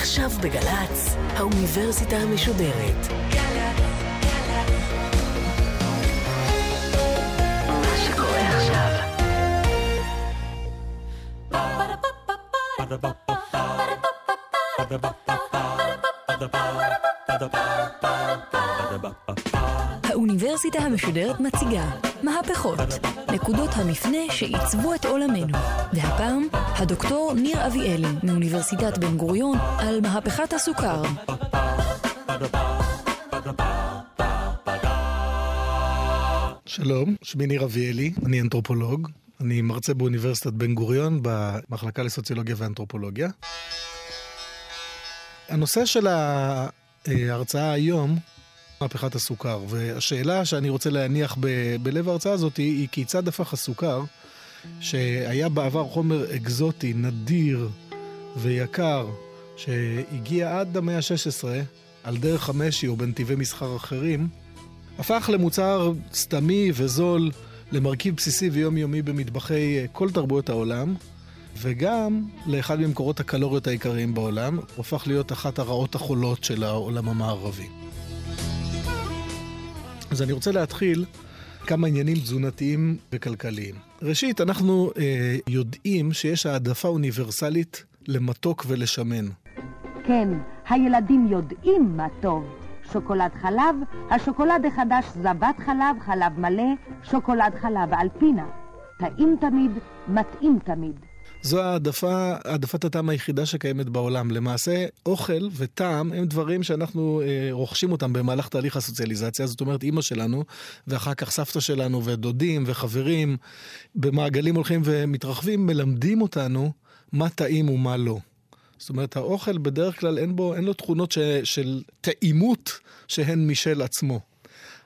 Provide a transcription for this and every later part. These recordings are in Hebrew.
עכשיו בגל"צ, האוניברסיטה המשודרת. עכשיו. האוניברסיטה המשודרת מציגה מהפכות, נקודות המפנה שעיצבו את עולמנו. והפעם, הדוקטור ניר אביאלי מאוניברסיטת בן גוריון על מהפכת הסוכר. שלום, שמי ניר אביאלי, אני אנתרופולוג. אני מרצה באוניברסיטת בן גוריון במחלקה לסוציולוגיה ואנתרופולוגיה. הנושא של ההרצאה היום מהפכת הסוכר. והשאלה שאני רוצה להניח ב- בלב ההרצאה הזאת היא, היא כיצד הפך הסוכר, שהיה בעבר חומר אקזוטי, נדיר ויקר, שהגיע עד המאה ה-16 על דרך המשי או בנתיבי מסחר אחרים, הפך למוצר סתמי וזול, למרכיב בסיסי ויומיומי במטבחי כל תרבויות העולם, וגם לאחד ממקורות הקלוריות העיקריים בעולם, הוא הפך להיות אחת הרעות החולות של העולם המערבי. אז אני רוצה להתחיל כמה עניינים תזונתיים וכלכליים. ראשית, אנחנו אה, יודעים שיש העדפה אוניברסלית למתוק ולשמן. כן, הילדים יודעים מה טוב. שוקולד חלב, השוקולד החדש זבת חלב, חלב מלא, שוקולד חלב אלפינה. טעים תמיד, מתאים תמיד. זו העדפה, העדפת הטעם היחידה שקיימת בעולם. למעשה, אוכל וטעם הם דברים שאנחנו אה, רוכשים אותם במהלך תהליך הסוציאליזציה. זאת אומרת, אימא שלנו, ואחר כך סבתא שלנו, ודודים, וחברים, במעגלים הולכים ומתרחבים, מלמדים אותנו מה טעים ומה לא. זאת אומרת, האוכל בדרך כלל אין, בו, אין לו תכונות ש, של טעימות שהן משל עצמו.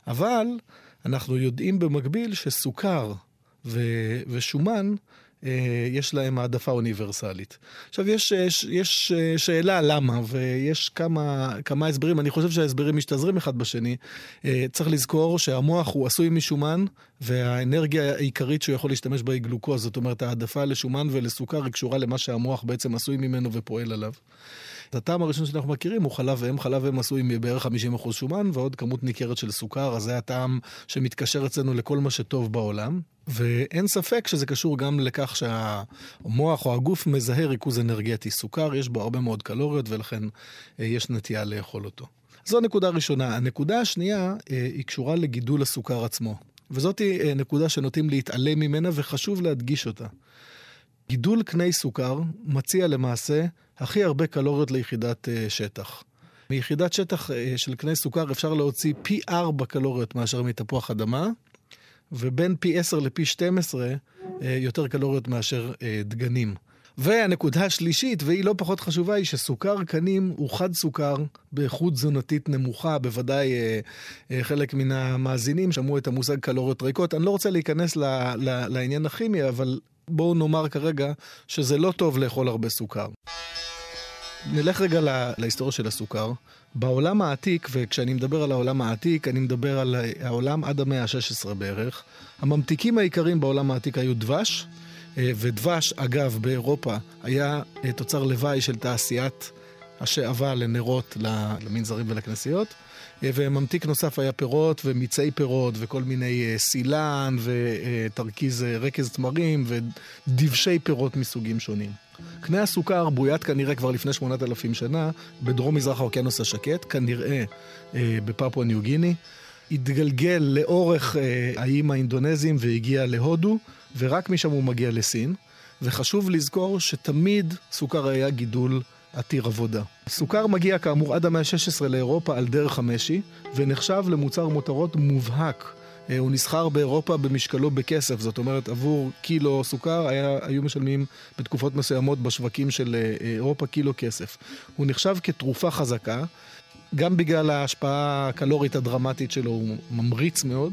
אבל אנחנו יודעים במקביל שסוכר ו, ושומן יש להם העדפה אוניברסלית. עכשיו, יש, יש, יש אה, שאלה למה, ויש כמה, כמה הסברים, אני חושב שההסברים משתזרים אחד בשני. אה, צריך לזכור שהמוח הוא עשוי משומן, והאנרגיה העיקרית שהוא יכול להשתמש בה היא גלוקוז, זאת אומרת, העדפה לשומן ולסוכר היא קשורה למה שהמוח בעצם עשוי ממנו ופועל עליו. הטעם הראשון שאנחנו מכירים הוא חלב אם, חלב אם עשוי מבערך 50% שומן ועוד כמות ניכרת של סוכר, אז זה הטעם שמתקשר אצלנו לכל מה שטוב בעולם. ואין ספק שזה קשור גם לכך שהמוח או הגוף מזהה ריכוז אנרגטי. סוכר, יש בו הרבה מאוד קלוריות ולכן אה, יש נטייה לאכול אותו. זו הנקודה הראשונה. הנקודה השנייה אה, היא קשורה לגידול הסוכר עצמו. וזאת אה, נקודה שנוטים להתעלם ממנה וחשוב להדגיש אותה. גידול קני סוכר מציע למעשה הכי הרבה קלוריות ליחידת שטח. מיחידת שטח של קני סוכר אפשר להוציא פי 4 קלוריות מאשר מתפוח אדמה, ובין פי 10 לפי 12 אה, יותר קלוריות מאשר אה, דגנים. והנקודה השלישית, והיא לא פחות חשובה, היא שסוכר קנים הוא חד סוכר באיכות תזונתית נמוכה. בוודאי אה, אה, חלק מן המאזינים שמעו את המושג קלוריות ריקות. אני לא רוצה להיכנס ל, ל, לעניין הכימי, אבל בואו נאמר כרגע שזה לא טוב לאכול הרבה סוכר. נלך רגע לה, להיסטוריה של הסוכר. בעולם העתיק, וכשאני מדבר על העולם העתיק, אני מדבר על העולם עד המאה ה-16 בערך. הממתיקים העיקריים בעולם העתיק היו דבש, אה, ודבש, אגב, באירופה היה אה, תוצר לוואי של תעשיית השאבה לנרות למנזרים ולכנסיות. אה, וממתיק נוסף היה פירות ומיצי פירות וכל מיני סילן ותרכיז רכז תמרים ודבשי פירות מסוגים שונים. קנה הסוכר בוית כנראה כבר לפני 8,000 שנה בדרום מזרח האוקיינוס השקט, כנראה אה, בפפואה ניו גיני. התגלגל לאורך אה, האיים האינדונזיים והגיע להודו, ורק משם הוא מגיע לסין. וחשוב לזכור שתמיד סוכר היה גידול עתיר עבודה. סוכר מגיע כאמור עד המאה ה-16 לאירופה על דרך המשי, ונחשב למוצר מותרות מובהק. אה, הוא נסחר באירופה במשקלו בכסף, זאת אומרת עבור קילו סוכר היה, היו משלמים בתקופות מסוימות בשווקים של אה, אירופה קילו כסף. הוא נחשב כתרופה חזקה, גם בגלל ההשפעה הקלורית הדרמטית שלו הוא ממריץ מאוד,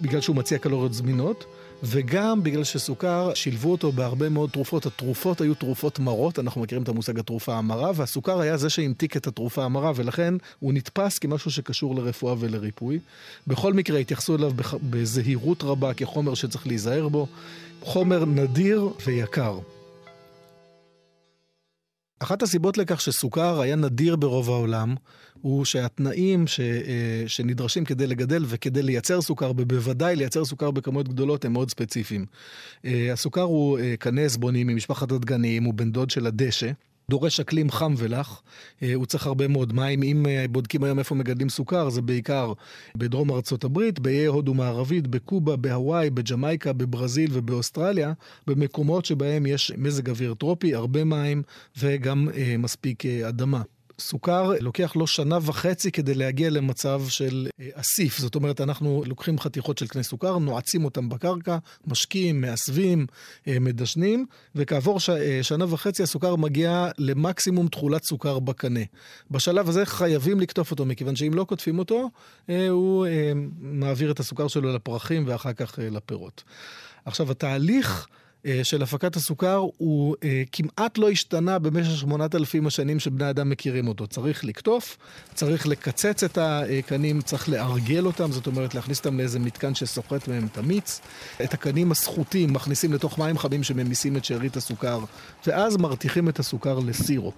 בגלל שהוא מציע קלוריות זמינות. וגם בגלל שסוכר, שילבו אותו בהרבה מאוד תרופות. התרופות היו תרופות מרות, אנחנו מכירים את המושג התרופה המרה, והסוכר היה זה שהמתיק את התרופה המרה, ולכן הוא נתפס כמשהו שקשור לרפואה ולריפוי. בכל מקרה התייחסו אליו בזהירות רבה כחומר שצריך להיזהר בו. חומר נדיר ויקר. אחת הסיבות לכך שסוכר היה נדיר ברוב העולם, הוא שהתנאים ש, אה, שנדרשים כדי לגדל וכדי לייצר סוכר, ובוודאי לייצר סוכר בכמויות גדולות, הם מאוד ספציפיים. אה, הסוכר הוא אה, קנה עזבונים ממשפחת הדגנים, הוא בן דוד של הדשא. דורש אקלים חם ולח, הוא צריך הרבה מאוד מים. אם בודקים היום איפה מגדלים סוכר, זה בעיקר בדרום ארצות הברית, באיי הודו מערבית, בקובה, בהוואי, בג'מייקה, בברזיל ובאוסטרליה, במקומות שבהם יש מזג אוויר טרופי, הרבה מים וגם מספיק אדמה. סוכר לוקח לו שנה וחצי כדי להגיע למצב של אה, אסיף. זאת אומרת, אנחנו לוקחים חתיכות של קנה סוכר, נועצים אותם בקרקע, משקים, מאסבים, אה, מדשנים, וכעבור ש... אה, שנה וחצי הסוכר מגיע למקסימום תכולת סוכר בקנה. בשלב הזה חייבים לקטוף אותו, מכיוון שאם לא קוטפים אותו, הוא מעביר את הסוכר שלו לפרחים ואחר כך לפירות. עכשיו, התהליך... אה, של הפקת הסוכר הוא אה, כמעט לא השתנה במשך שמונת אלפים השנים שבני אדם מכירים אותו. צריך לקטוף, צריך לקצץ את הקנים, צריך לארגל אותם, זאת אומרת להכניס אותם לאיזה מתקן שסוחט מהם את המיץ. את הקנים הסחוטים מכניסים לתוך מים חמים שממיסים את שארית הסוכר, ואז מרתיחים את הסוכר לסירופ.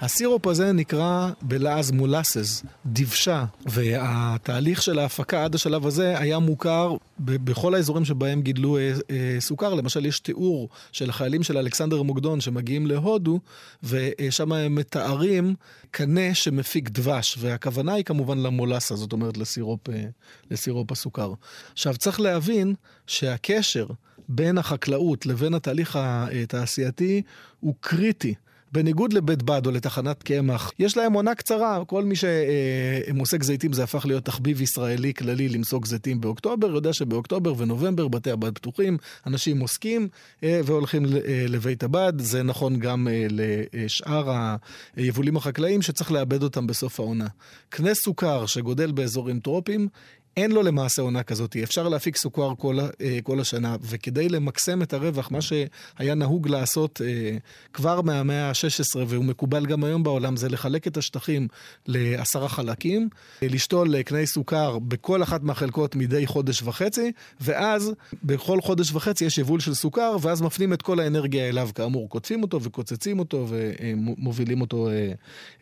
הסירופ הזה נקרא בלעז מולסס, דבשה, והתהליך של ההפקה עד השלב הזה היה מוכר בכל האזורים שבהם גידלו אה, אה, סוכר. למשל, יש תיאור של החיילים של אלכסנדר מוקדון שמגיעים להודו, ושם הם מתארים קנה שמפיק דבש, והכוונה היא כמובן למולסה, זאת אומרת לסירופ, אה, לסירופ הסוכר. עכשיו, צריך להבין שהקשר בין החקלאות לבין התהליך התעשייתי הוא קריטי. בניגוד לבית בד או לתחנת קמח, יש להם עונה קצרה. כל מי שמוסק זיתים זה הפך להיות תחביב ישראלי כללי למסוק זיתים באוקטובר, יודע שבאוקטובר ונובמבר בתי הבד פתוחים, אנשים מוסקים אה, והולכים אה, לבית הבד. זה נכון גם אה, לשאר היבולים החקלאיים שצריך לאבד אותם בסוף העונה. קנה סוכר שגודל באזורים טרופיים, אין לו למעשה עונה כזאת, אפשר להפיק סוכר כל, אה, כל השנה, וכדי למקסם את הרווח, מה שהיה נהוג לעשות אה, כבר מהמאה ה-16, והוא מקובל גם היום בעולם, זה לחלק את השטחים לעשרה חלקים, לשתול קני סוכר בכל אחת מהחלקות מדי חודש וחצי, ואז בכל חודש וחצי יש יבול של סוכר, ואז מפנים את כל האנרגיה אליו. כאמור, קוטפים אותו וקוצצים אותו ומובילים אותו אה,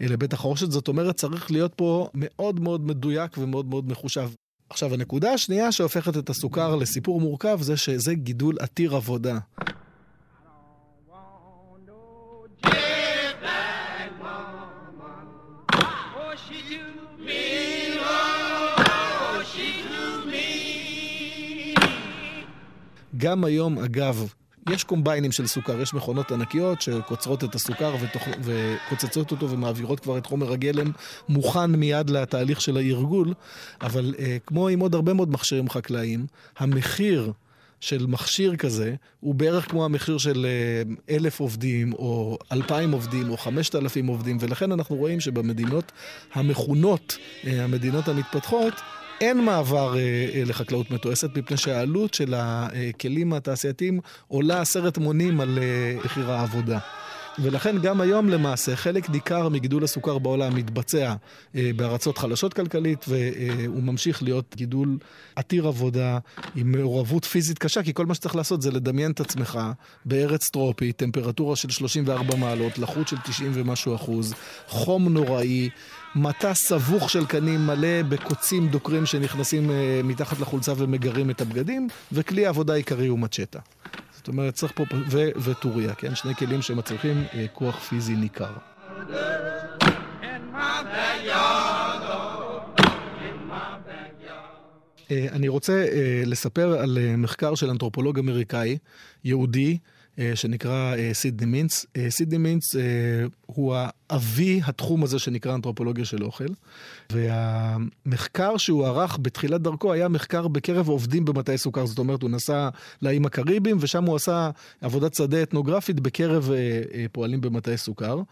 לבית החורשת. זאת אומרת, צריך להיות פה מאוד מאוד מדויק ומאוד מאוד מחושב. עכשיו, הנקודה השנייה שהופכת את הסוכר לסיפור מורכב זה שזה גידול עתיר עבודה. גם היום, אגב, יש קומביינים של סוכר, יש מכונות ענקיות שקוצרות את הסוכר ותוך... וקוצצות אותו ומעבירות כבר את חומר הגלם מוכן מיד לתהליך של הארגול, אבל אה, כמו עם עוד הרבה מאוד מכשירים חקלאיים, המחיר של מכשיר כזה הוא בערך כמו המחיר של אה, אלף עובדים, או אלפיים עובדים, או חמשת אלפים עובדים, ולכן אנחנו רואים שבמדינות המכונות, אה, המדינות המתפתחות, אין מעבר אה, אה, לחקלאות מתועסת, מפני שהעלות של הכלים התעשייתיים עולה עשרת מונים על אה, מחיר העבודה. ולכן גם היום למעשה חלק ניכר מגידול הסוכר בעולם מתבצע אה, בארצות חלשות כלכלית והוא ממשיך להיות גידול עתיר עבודה עם מעורבות פיזית קשה כי כל מה שצריך לעשות זה לדמיין את עצמך בארץ טרופית, טמפרטורה של 34 מעלות, לחות של 90 ומשהו אחוז, חום נוראי, מטע סבוך של קנים מלא בקוצים דוקרים שנכנסים אה, מתחת לחולצה ומגרים את הבגדים וכלי העבודה העיקרי הוא מצ'טה. זאת אומרת, צריך פה, ו, וטוריה, כן? שני כלים שמצריכים אה, כוח פיזי ניכר. אה, אני רוצה אה, לספר על מחקר של אנתרופולוג אמריקאי, יהודי, שנקרא אה, סידני מינץ. אה, סידני מינץ הוא האבי התחום הזה שנקרא אנתרופולוגיה של אוכל. והמחקר שהוא ערך בתחילת דרכו היה מחקר בקרב עובדים במטעי סוכר. זאת אומרת, הוא נסע לאיים הקריביים, ושם הוא עשה עבודת שדה אתנוגרפית בקרב פועלים במטעי סוכר.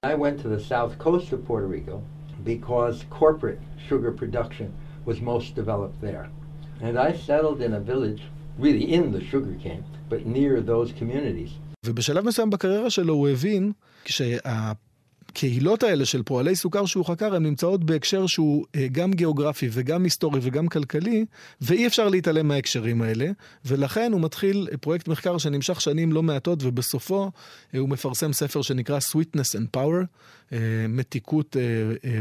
Because corporate sugar production was most developed there. And I settled in a village really in the sugar cane, but near those communities. ובשלב מסוים בקריירה שלו הוא הבין, כשה... הקהילות האלה של פועלי סוכר שהוא חקר, הן נמצאות בהקשר שהוא אה, גם גיאוגרפי וגם היסטורי וגם כלכלי, ואי אפשר להתעלם מההקשרים האלה, ולכן הוא מתחיל פרויקט מחקר שנמשך שנים לא מעטות, ובסופו הוא מפרסם ספר שנקרא Sweetness and Power, מתיקות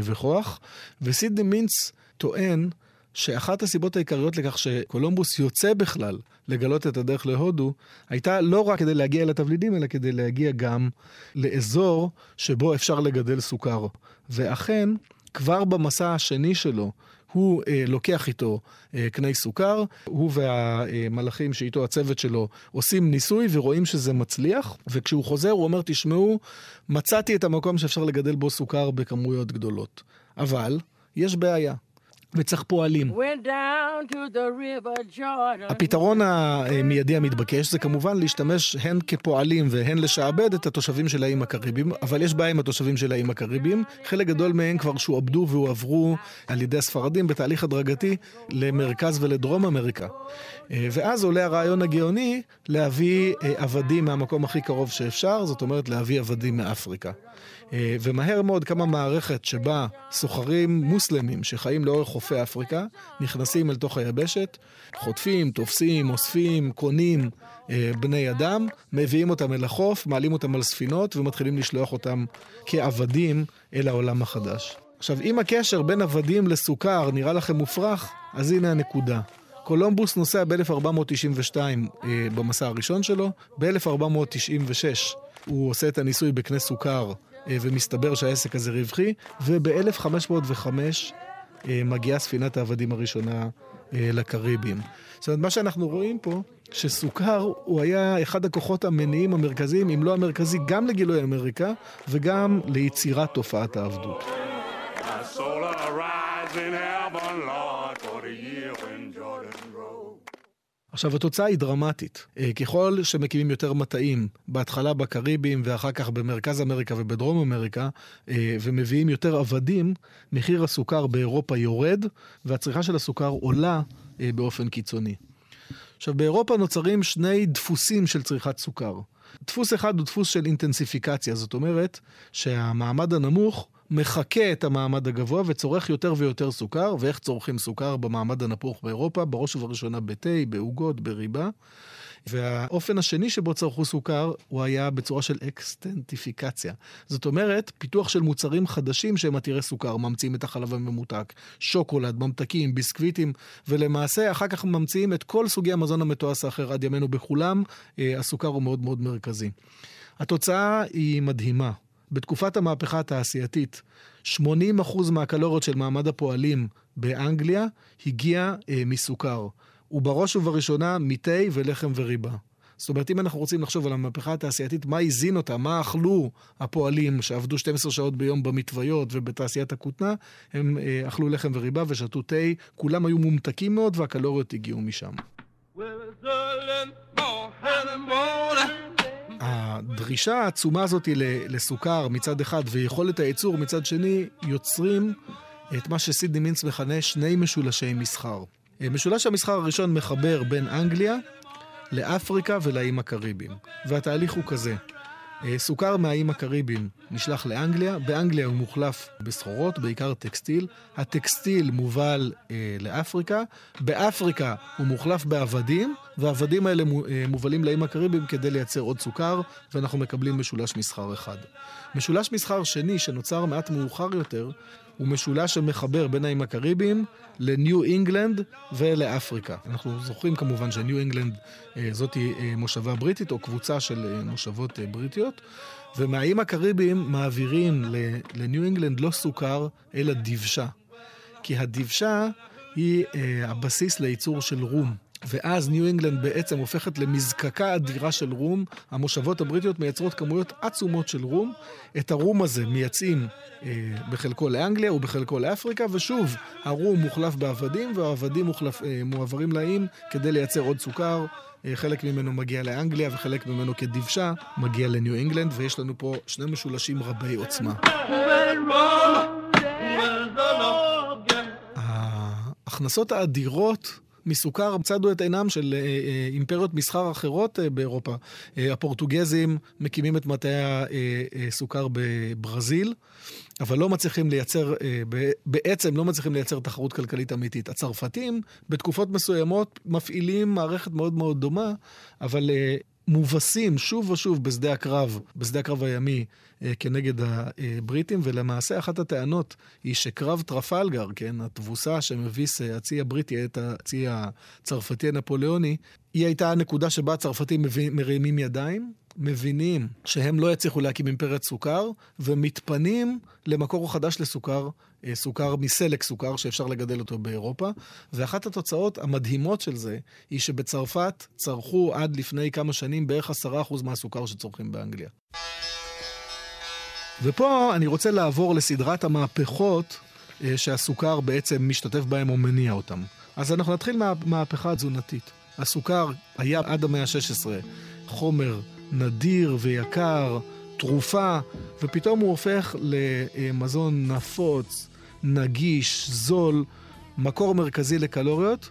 וכוח, וסידני מינץ טוען שאחת הסיבות העיקריות לכך שקולומבוס יוצא בכלל לגלות את הדרך להודו, הייתה לא רק כדי להגיע אל התבלינים, אלא כדי להגיע גם לאזור שבו אפשר לגדל סוכר. ואכן, כבר במסע השני שלו, הוא אה, לוקח איתו אה, קני סוכר, הוא והמלאכים שאיתו הצוות שלו עושים ניסוי ורואים שזה מצליח, וכשהוא חוזר הוא אומר, תשמעו, מצאתי את המקום שאפשר לגדל בו סוכר בכמויות גדולות. אבל, יש בעיה. וצריך פועלים. הפתרון המיידי המתבקש זה כמובן להשתמש הן כפועלים והן לשעבד את התושבים של האיים הקריביים, אבל יש בעיה עם התושבים של האיים הקריביים. חלק גדול מהם כבר שועבדו והועברו על ידי הספרדים בתהליך הדרגתי למרכז ולדרום אמריקה. ואז עולה הרעיון הגאוני להביא עבדים מהמקום הכי קרוב שאפשר, זאת אומרת להביא עבדים מאפריקה. אה, ומהר מאוד קמה מערכת שבה סוחרים מוסלמים שחיים לאורך חופי אפריקה, נכנסים אל תוך היבשת, חוטפים, תופסים, אוספים, קונים אה, בני אדם, מביאים אותם אל החוף, מעלים אותם על ספינות ומתחילים לשלוח אותם כעבדים אל העולם החדש. עכשיו, אם הקשר בין עבדים לסוכר נראה לכם מופרך, אז הנה הנקודה. קולומבוס נוסע ב-1492 אה, במסע הראשון שלו, ב-1496 הוא עושה את הניסוי בקנה סוכר ומסתבר שהעסק הזה רווחי, וב-1505 אה, מגיעה ספינת העבדים הראשונה אה, לקריבים. זאת אומרת, מה שאנחנו רואים פה, שסוכר הוא היה אחד הכוחות המניעים המרכזיים, אם לא המרכזי, גם לגילוי אמריקה וגם ליצירת תופעת העבדות. עכשיו, התוצאה היא דרמטית. אה, ככל שמקימים יותר מטעים, בהתחלה בקריבים ואחר כך במרכז אמריקה ובדרום אמריקה, אה, ומביאים יותר עבדים, מחיר הסוכר באירופה יורד, והצריכה של הסוכר עולה אה, באופן קיצוני. עכשיו, באירופה נוצרים שני דפוסים של צריכת סוכר. דפוס אחד הוא דפוס של אינטנסיפיקציה, זאת אומרת שהמעמד הנמוך מחקה את המעמד הגבוה וצורך יותר ויותר סוכר, ואיך צורכים סוכר במעמד הנפוך באירופה, בראש ובראשונה בתה, בעוגות, בריבה. והאופן השני שבו צרכו סוכר, הוא היה בצורה של אקסטנטיפיקציה. זאת אומרת, פיתוח של מוצרים חדשים שהם עתירי סוכר, ממציאים את החלב הממותק, שוקולד, ממתקים, ביסקוויטים, ולמעשה אחר כך ממציאים את כל סוגי המזון המתועש האחר עד ימינו בכולם, אה, הסוכר הוא מאוד מאוד מרכזי. התוצאה היא מדהימה. בתקופת המהפכה התעשייתית, 80% מהקלוריות של מעמד הפועלים באנגליה הגיע אה, מסוכר, ובראש ובראשונה מתה ולחם וריבה. זאת אומרת, אם אנחנו רוצים לחשוב על המהפכה התעשייתית, מה הזין אותה, מה אכלו הפועלים שעבדו 12 שעות ביום במטוויות ובתעשיית הכותנה, הם אה, אכלו לחם וריבה ושתו תה, כולם היו מומתקים מאוד והקלוריות הגיעו משם. הדרישה העצומה הזאת לסוכר מצד אחד ויכולת הייצור מצד שני יוצרים את מה שסידני מינץ מכנה שני משולשי מסחר. משולש המסחר הראשון מחבר בין אנגליה לאפריקה ולאיים הקריביים. והתהליך הוא כזה: אה, סוכר מהאיים הקריביים נשלח לאנגליה, באנגליה הוא מוחלף בסחורות, בעיקר טקסטיל. הטקסטיל מובל אה, לאפריקה, באפריקה הוא מוחלף בעבדים, והעבדים האלה אה, מובלים לאיים הקריביים כדי לייצר עוד סוכר, ואנחנו מקבלים משולש מסחר אחד. משולש מסחר שני, שנוצר מעט מאוחר יותר, הוא משולש שמחבר בין האיים הקריביים לניו אינגלנד ולאפריקה. אנחנו זוכרים כמובן שניו אינגלנד אה, זאת אה, מושבה בריטית או קבוצה של אה, מושבות בריטיות, ומהאיים הקריביים מעבירים לניו אינגלנד לא סוכר, אלא דבשה. כי הדבשה היא הבסיס לייצור של רום. ואז ניו אינגלנד בעצם הופכת למזקקה אדירה של רום. המושבות הבריטיות מייצרות כמויות עצומות של רום. את הרום הזה מייצאים אה, בחלקו לאנגליה ובחלקו לאפריקה, ושוב, הרום מוחלף בעבדים, והעבדים מוחלף, אה, מועברים לאיים כדי לייצר עוד סוכר. אה, חלק ממנו מגיע לאנגליה וחלק ממנו כדבשה מגיע לניו אינגלנד, ויש לנו פה שני משולשים רבי עוצמה. ההכנסות האדירות מסוכר צדו את עינם של אימפריות מסחר אחרות באירופה. הפורטוגזים מקימים את מטעי הסוכר בברזיל. אבל לא מצליחים לייצר, בעצם לא מצליחים לייצר תחרות כלכלית אמיתית. הצרפתים, בתקופות מסוימות, מפעילים מערכת מאוד מאוד דומה, אבל מובסים שוב ושוב בשדה הקרב, בשדה הקרב הימי, אה, כנגד הבריטים, ולמעשה אחת הטענות היא שקרב טרפלגר, כן, התבוסה שמביס אה, הצי הבריטי את הצי הצרפתי הנפוליאוני, היא הייתה הנקודה שבה הצרפתים מרימים ידיים, מבינים שהם לא יצליחו להקים אימפריית סוכר, ומתפנים למקור חדש לסוכר, סוכר מסלק סוכר שאפשר לגדל אותו באירופה. ואחת התוצאות המדהימות של זה, היא שבצרפת צרכו עד לפני כמה שנים בערך עשרה אחוז מהסוכר שצורכים באנגליה. ופה אני רוצה לעבור לסדרת המהפכות אה, שהסוכר בעצם משתתף בהם או מניע אותם. אז אנחנו נתחיל מהמהפכה התזונתית. הסוכר היה עד המאה ה-16 חומר נדיר ויקר, תרופה, ופתאום הוא הופך למזון נפוץ, נגיש, זול, מקור מרכזי לקלוריות.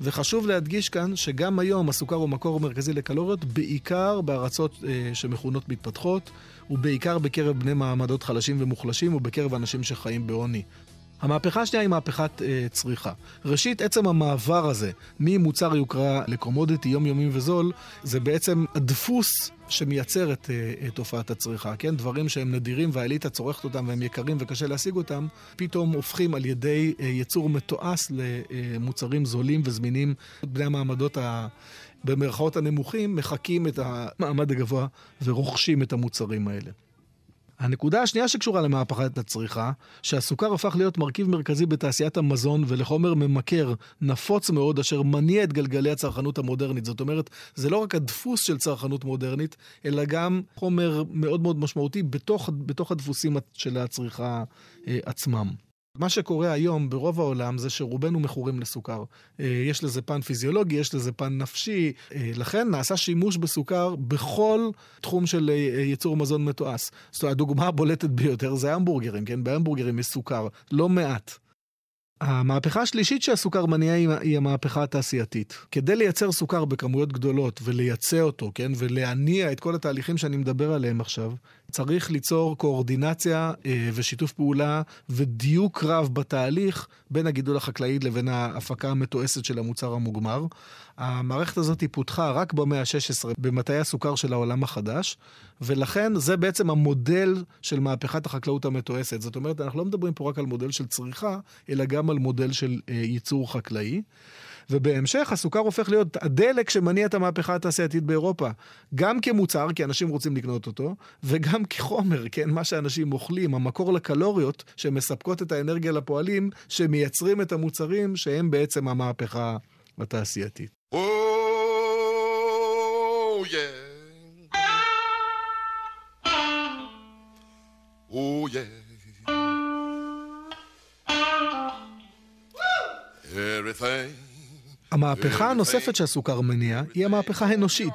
וחשוב להדגיש כאן שגם היום הסוכר הוא מקור מרכזי לקלוריות, בעיקר בארצות אה, שמכונות מתפתחות, ובעיקר בקרב בני מעמדות חלשים ומוחלשים, ובקרב אנשים שחיים בעוני. המהפכה השנייה היא מהפכת אה, צריכה. ראשית, עצם המעבר הזה ממוצר יוקרה לקומודיטי יומיומי וזול, זה בעצם הדפוס שמייצר את, אה, את תופעת הצריכה, כן? דברים שהם נדירים והאליטה צורכת אותם והם יקרים וקשה להשיג אותם, פתאום הופכים על ידי אה, יצור מתועש למוצרים זולים וזמינים. בני המעמדות ה... במרכאות הנמוכים, מחקים את המעמד הגבוה ורוכשים את המוצרים האלה. הנקודה השנייה שקשורה למהפכת הצריכה, שהסוכר הפך להיות מרכיב מרכזי בתעשיית המזון ולחומר ממכר נפוץ מאוד, אשר מניע את גלגלי הצרכנות המודרנית. זאת אומרת, זה לא רק הדפוס של צרכנות מודרנית, אלא גם חומר מאוד מאוד משמעותי בתוך, בתוך הדפוסים של הצריכה אה, עצמם. מה שקורה היום ברוב העולם זה שרובנו מכורים לסוכר. אה, יש לזה פן פיזיולוגי, יש לזה פן נפשי, אה, לכן נעשה שימוש בסוכר בכל תחום של אה, ייצור מזון מתועש. זאת אומרת, הדוגמה הבולטת ביותר זה המבורגרים, כן? בהמבורגרים יש סוכר, לא מעט. המהפכה השלישית שהסוכר מניע היא המהפכה התעשייתית. כדי לייצר סוכר בכמויות גדולות ולייצא אותו, כן, ולהניע את כל התהליכים שאני מדבר עליהם עכשיו, צריך ליצור קואורדינציה אה, ושיתוף פעולה ודיוק רב בתהליך בין הגידול החקלאי לבין ההפקה המתועסת של המוצר המוגמר. המערכת הזאת פותחה רק במאה ה-16 במטעי הסוכר של העולם החדש, ולכן זה בעצם המודל של מהפכת החקלאות המתועסת. זאת אומרת, אנחנו לא מדברים פה רק על מודל של צריכה, אלא גם על מודל של אה, ייצור חקלאי. ובהמשך הסוכר הופך להיות הדלק שמניע את המהפכה התעשייתית באירופה. גם כמוצר, כי אנשים רוצים לקנות אותו, וגם כחומר, כן, מה שאנשים אוכלים, המקור לקלוריות שמספקות את האנרגיה לפועלים, שמייצרים את המוצרים שהם בעצם המהפכה התעשייתית. Oh, yeah. Oh, yeah. Everything המהפכה הנוספת שהסוכר מניע היא המהפכה האנושית.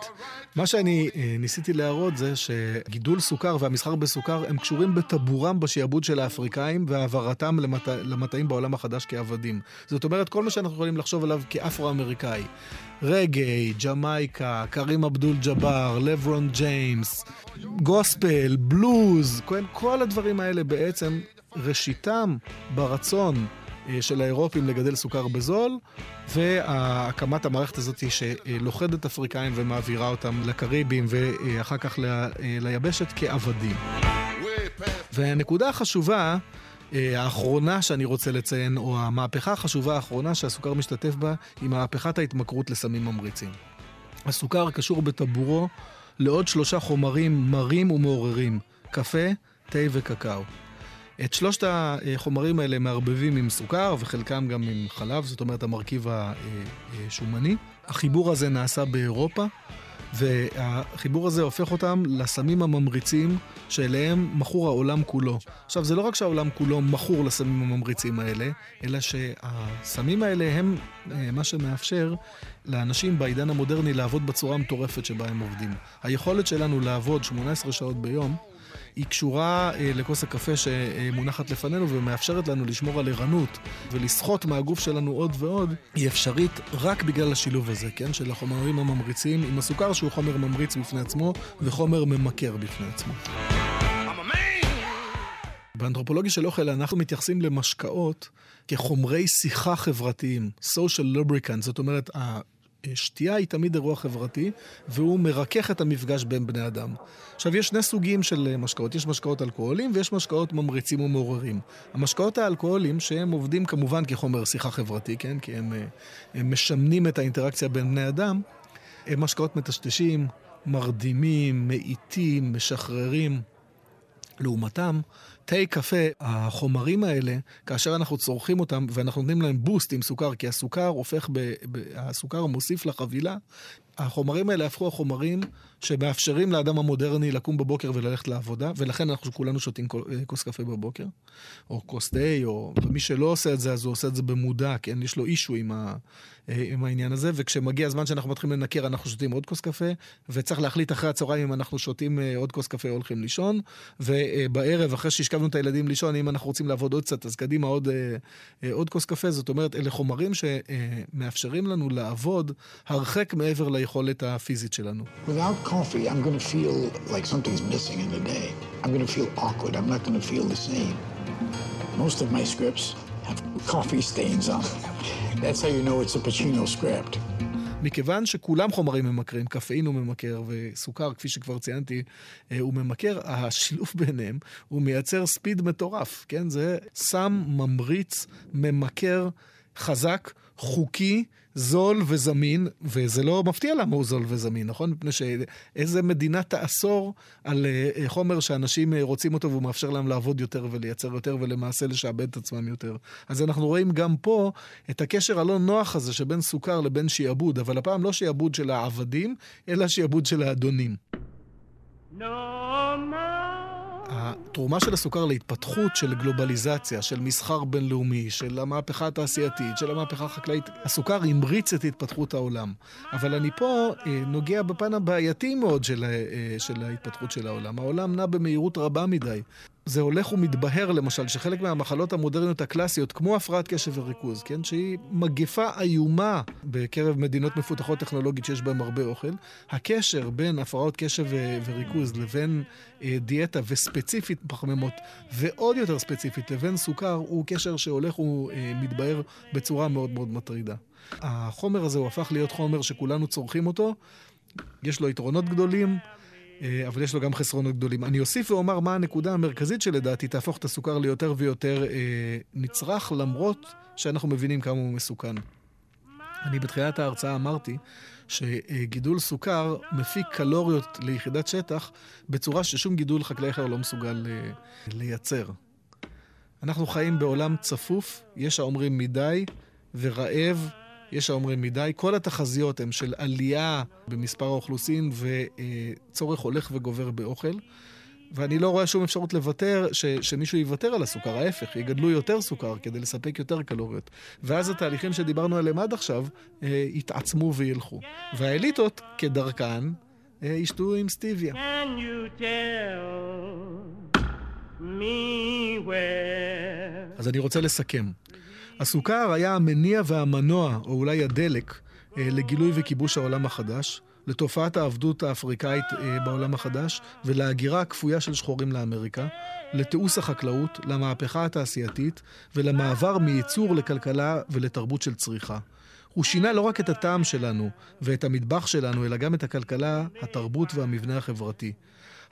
מה שאני אה, ניסיתי להראות זה שגידול סוכר והמסחר בסוכר הם קשורים בטבורם בשעבוד של האפריקאים והעברתם למת... למטעים בעולם החדש כעבדים. זאת אומרת, כל מה שאנחנו יכולים לחשוב עליו כאפרו-אמריקאי. רגעי, ג'מייקה, קרים אבדול ג'באר, לברון ג'יימס, גוספל, בלוז, כל הדברים האלה בעצם ראשיתם ברצון של האירופים לגדל סוכר בזול, והקמת המערכת הזאת שלוכדת אפריקאים ומעבירה אותם לקריבים ואחר כך ל, אה, ליבשת כעבדים. והנקודה החשובה, אה, האחרונה שאני רוצה לציין, או המהפכה החשובה האחרונה שהסוכר משתתף בה, היא מהפכת ההתמכרות לסמים ממריצים. הסוכר קשור בטבורו לעוד שלושה חומרים מרים ומעוררים, קפה, תה וקקאו. את שלושת החומרים האלה מערבבים עם סוכר וחלקם גם עם חלב, זאת אומרת המרכיב השומני. החיבור הזה נעשה באירופה, והחיבור הזה הופך אותם לסמים הממריצים שאליהם מכור העולם כולו. עכשיו, זה לא רק שהעולם כולו מכור לסמים הממריצים האלה, אלא שהסמים האלה הם אה, מה שמאפשר לאנשים בעידן המודרני לעבוד בצורה המטורפת שבה הם עובדים. היכולת שלנו לעבוד 18 שעות ביום היא קשורה אה, לכוס הקפה שמונחת לפנינו ומאפשרת לנו לשמור על ערנות ולסחוט מהגוף שלנו עוד ועוד, היא אפשרית רק בגלל השילוב הזה, כן? של החומרים הממריצים עם הסוכר שהוא חומר ממריץ בפני עצמו וחומר ממכר בפני עצמו. באנתרופולוגיה של אוכל אנחנו מתייחסים למשקאות כחומרי שיחה חברתיים, social lubricant, זאת אומרת, השתייה היא תמיד אירוע חברתי, והוא מרכך את המפגש בין בני אדם. עכשיו, יש שני סוגים של משקאות, יש משקאות אלכוהולים ויש משקאות ממריצים ומעוררים. המשקאות האלכוהולים, שהם עובדים כמובן כחומר שיחה חברתי, כן? כי הם, הם משמנים את האינטראקציה בין בני אדם, הם משקאות מטשטשים, מרדימים, מאיטים, משחררים. לעומתם, תה, קפה, החומרים האלה, כאשר אנחנו צורכים אותם ואנחנו נותנים להם בוסט עם סוכר, כי הסוכר הופך, ב, ב, הסוכר מוסיף לחבילה, החומרים האלה הפכו החומרים שמאפשרים לאדם המודרני לקום בבוקר וללכת לעבודה, ולכן אנחנו כולנו שותים אה, כוס קפה בבוקר, או כוס תה, או... ומי שלא עושה את זה, אז הוא עושה את זה במודע, כן? יש לו אישו עם, ה... אה, עם העניין הזה, וכשמגיע הזמן שאנחנו מתחילים לנקר, אנחנו שותים עוד כוס קפה, וצריך להחליט אחרי הצהריים אם אנחנו שותים אה, עוד כוס קפה או הולכים לישון, ובערב, אחרי שהשכבנו את הילדים לישון, אם אנחנו רוצים לעבוד עוד קצת, אז קדימה עוד, עוד כוס קפה. זאת אומרת, אלה חומרים שמאפשרים לנו לעבוד הרחק מעבר ליכולת הפיזית שלנו. Have coffee stains on. That's how you know it's a Pacino script. מכיוון שכולם חומרים ממכרים, קפאין הוא ממכר וסוכר, כפי שכבר ציינתי, אה, הוא ממכר, השילוב ביניהם הוא מייצר ספיד מטורף, כן? זה סם ממריץ, ממכר, חזק, חוקי, זול וזמין, וזה לא מפתיע למה הוא זול וזמין, נכון? מפני שאיזה מדינה תאסור על אה, אה, חומר שאנשים אה, רוצים אותו והוא מאפשר להם לעבוד יותר ולייצר יותר ולמעשה לשעבד את עצמם יותר. אז אנחנו רואים גם פה את הקשר הלא נוח הזה שבין סוכר לבין שיעבוד, אבל הפעם לא שיעבוד של העבדים, אלא שיעבוד של האדונים. No more. התרומה של הסוכר להתפתחות של גלובליזציה, של מסחר בינלאומי, של המהפכה התעשייתית, של המהפכה החקלאית, הסוכר המריץ את התפתחות העולם. אבל אני פה אה, נוגע בפן הבעייתי מאוד של, אה, של ההתפתחות של העולם. העולם נע במהירות רבה מדי. זה הולך ומתבהר למשל, שחלק מהמחלות המודרניות הקלאסיות, כמו הפרעת קשב וריכוז, כן, שהיא מגפה איומה בקרב מדינות מפותחות טכנולוגית שיש בהן הרבה אוכל, הקשר בין הפרעות קשב וריכוז לבין אה, דיאטה וספציפית פחמימות, ועוד יותר ספציפית לבין סוכר, הוא קשר שהולך ומתבהר בצורה מאוד מאוד מטרידה. החומר הזה הוא הפך להיות חומר שכולנו צורכים אותו, יש לו יתרונות גדולים. אה, אבל יש לו גם חסרונות גדולים. אני אוסיף ואומר מה הנקודה המרכזית שלדעתי תהפוך את הסוכר ליותר ויותר אה, נצרך, למרות שאנחנו מבינים כמה הוא מסוכן. אני בתחילת ההרצאה אמרתי שגידול סוכר מפיק קלוריות ליחידת שטח בצורה ששום גידול חקלאי אחר לא מסוגל אה, לייצר. אנחנו חיים בעולם צפוף, יש האומרים מדי ורעב יש האומרים מדי. כל התחזיות הן של עלייה במספר האוכלוסין וצורך הולך וגובר באוכל. ואני לא רואה שום אפשרות לוותר, ש, שמישהו יוותר על הסוכר, ההפך, יגדלו יותר סוכר כדי לספק יותר קלוריות. ואז התהליכים שדיברנו עליהם עד עכשיו אה, יתעצמו וילכו. והאליטות, כדרכן, אה, ישתו עם סטיביה. אז אני רוצה לסכם. הסוכר היה המניע והמנוע, או אולי הדלק, אה, לגילוי וכיבוש העולם החדש, לתופעת העבדות האפריקאית אה, בעולם החדש ולהגירה הכפויה של שחורים לאמריקה, לתיעוש החקלאות, למהפכה התעשייתית ולמעבר מייצור לכלכלה ולתרבות של צריכה. הוא שינה לא רק את הטעם שלנו ואת המטבח שלנו, אלא גם את הכלכלה, התרבות והמבנה החברתי.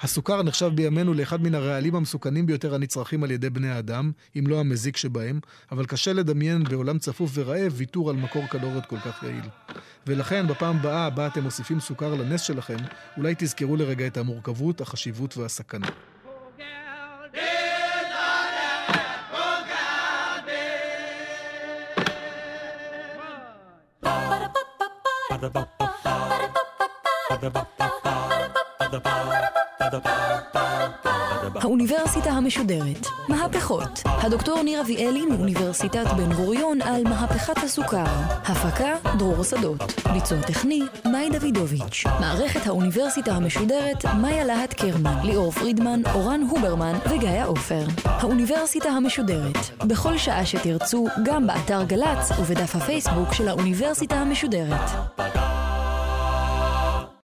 הסוכר נחשב בימינו לאחד מן הרעלים המסוכנים ביותר הנצרכים על ידי בני האדם, אם לא המזיק שבהם, אבל קשה לדמיין בעולם צפוף ורעב ויתור על מקור קלוריות כל כך יעיל. ולכן, בפעם הבאה בה אתם מוסיפים סוכר לנס שלכם, אולי תזכרו לרגע את המורכבות, החשיבות והסכנה. Ba-da-ba-ba-ba. Ba-da-ba-ba-ba. Ba-da-ba-ba-ba. האוניברסיטה המשודרת. מהפכות. הדוקטור ניר אביאלי מאוניברסיטת בן גוריון על מהפכת הסוכר. הפקה דרור שדות. ביצוע טכני מאי דוידוביץ'. מערכת האוניברסיטה המשודרת מאיה להט קרמן, ליאור פרידמן, אורן הוברמן וגיא עופר. האוניברסיטה המשודרת. בכל שעה שתרצו, גם באתר גל"צ ובדף הפייסבוק של האוניברסיטה המשודרת.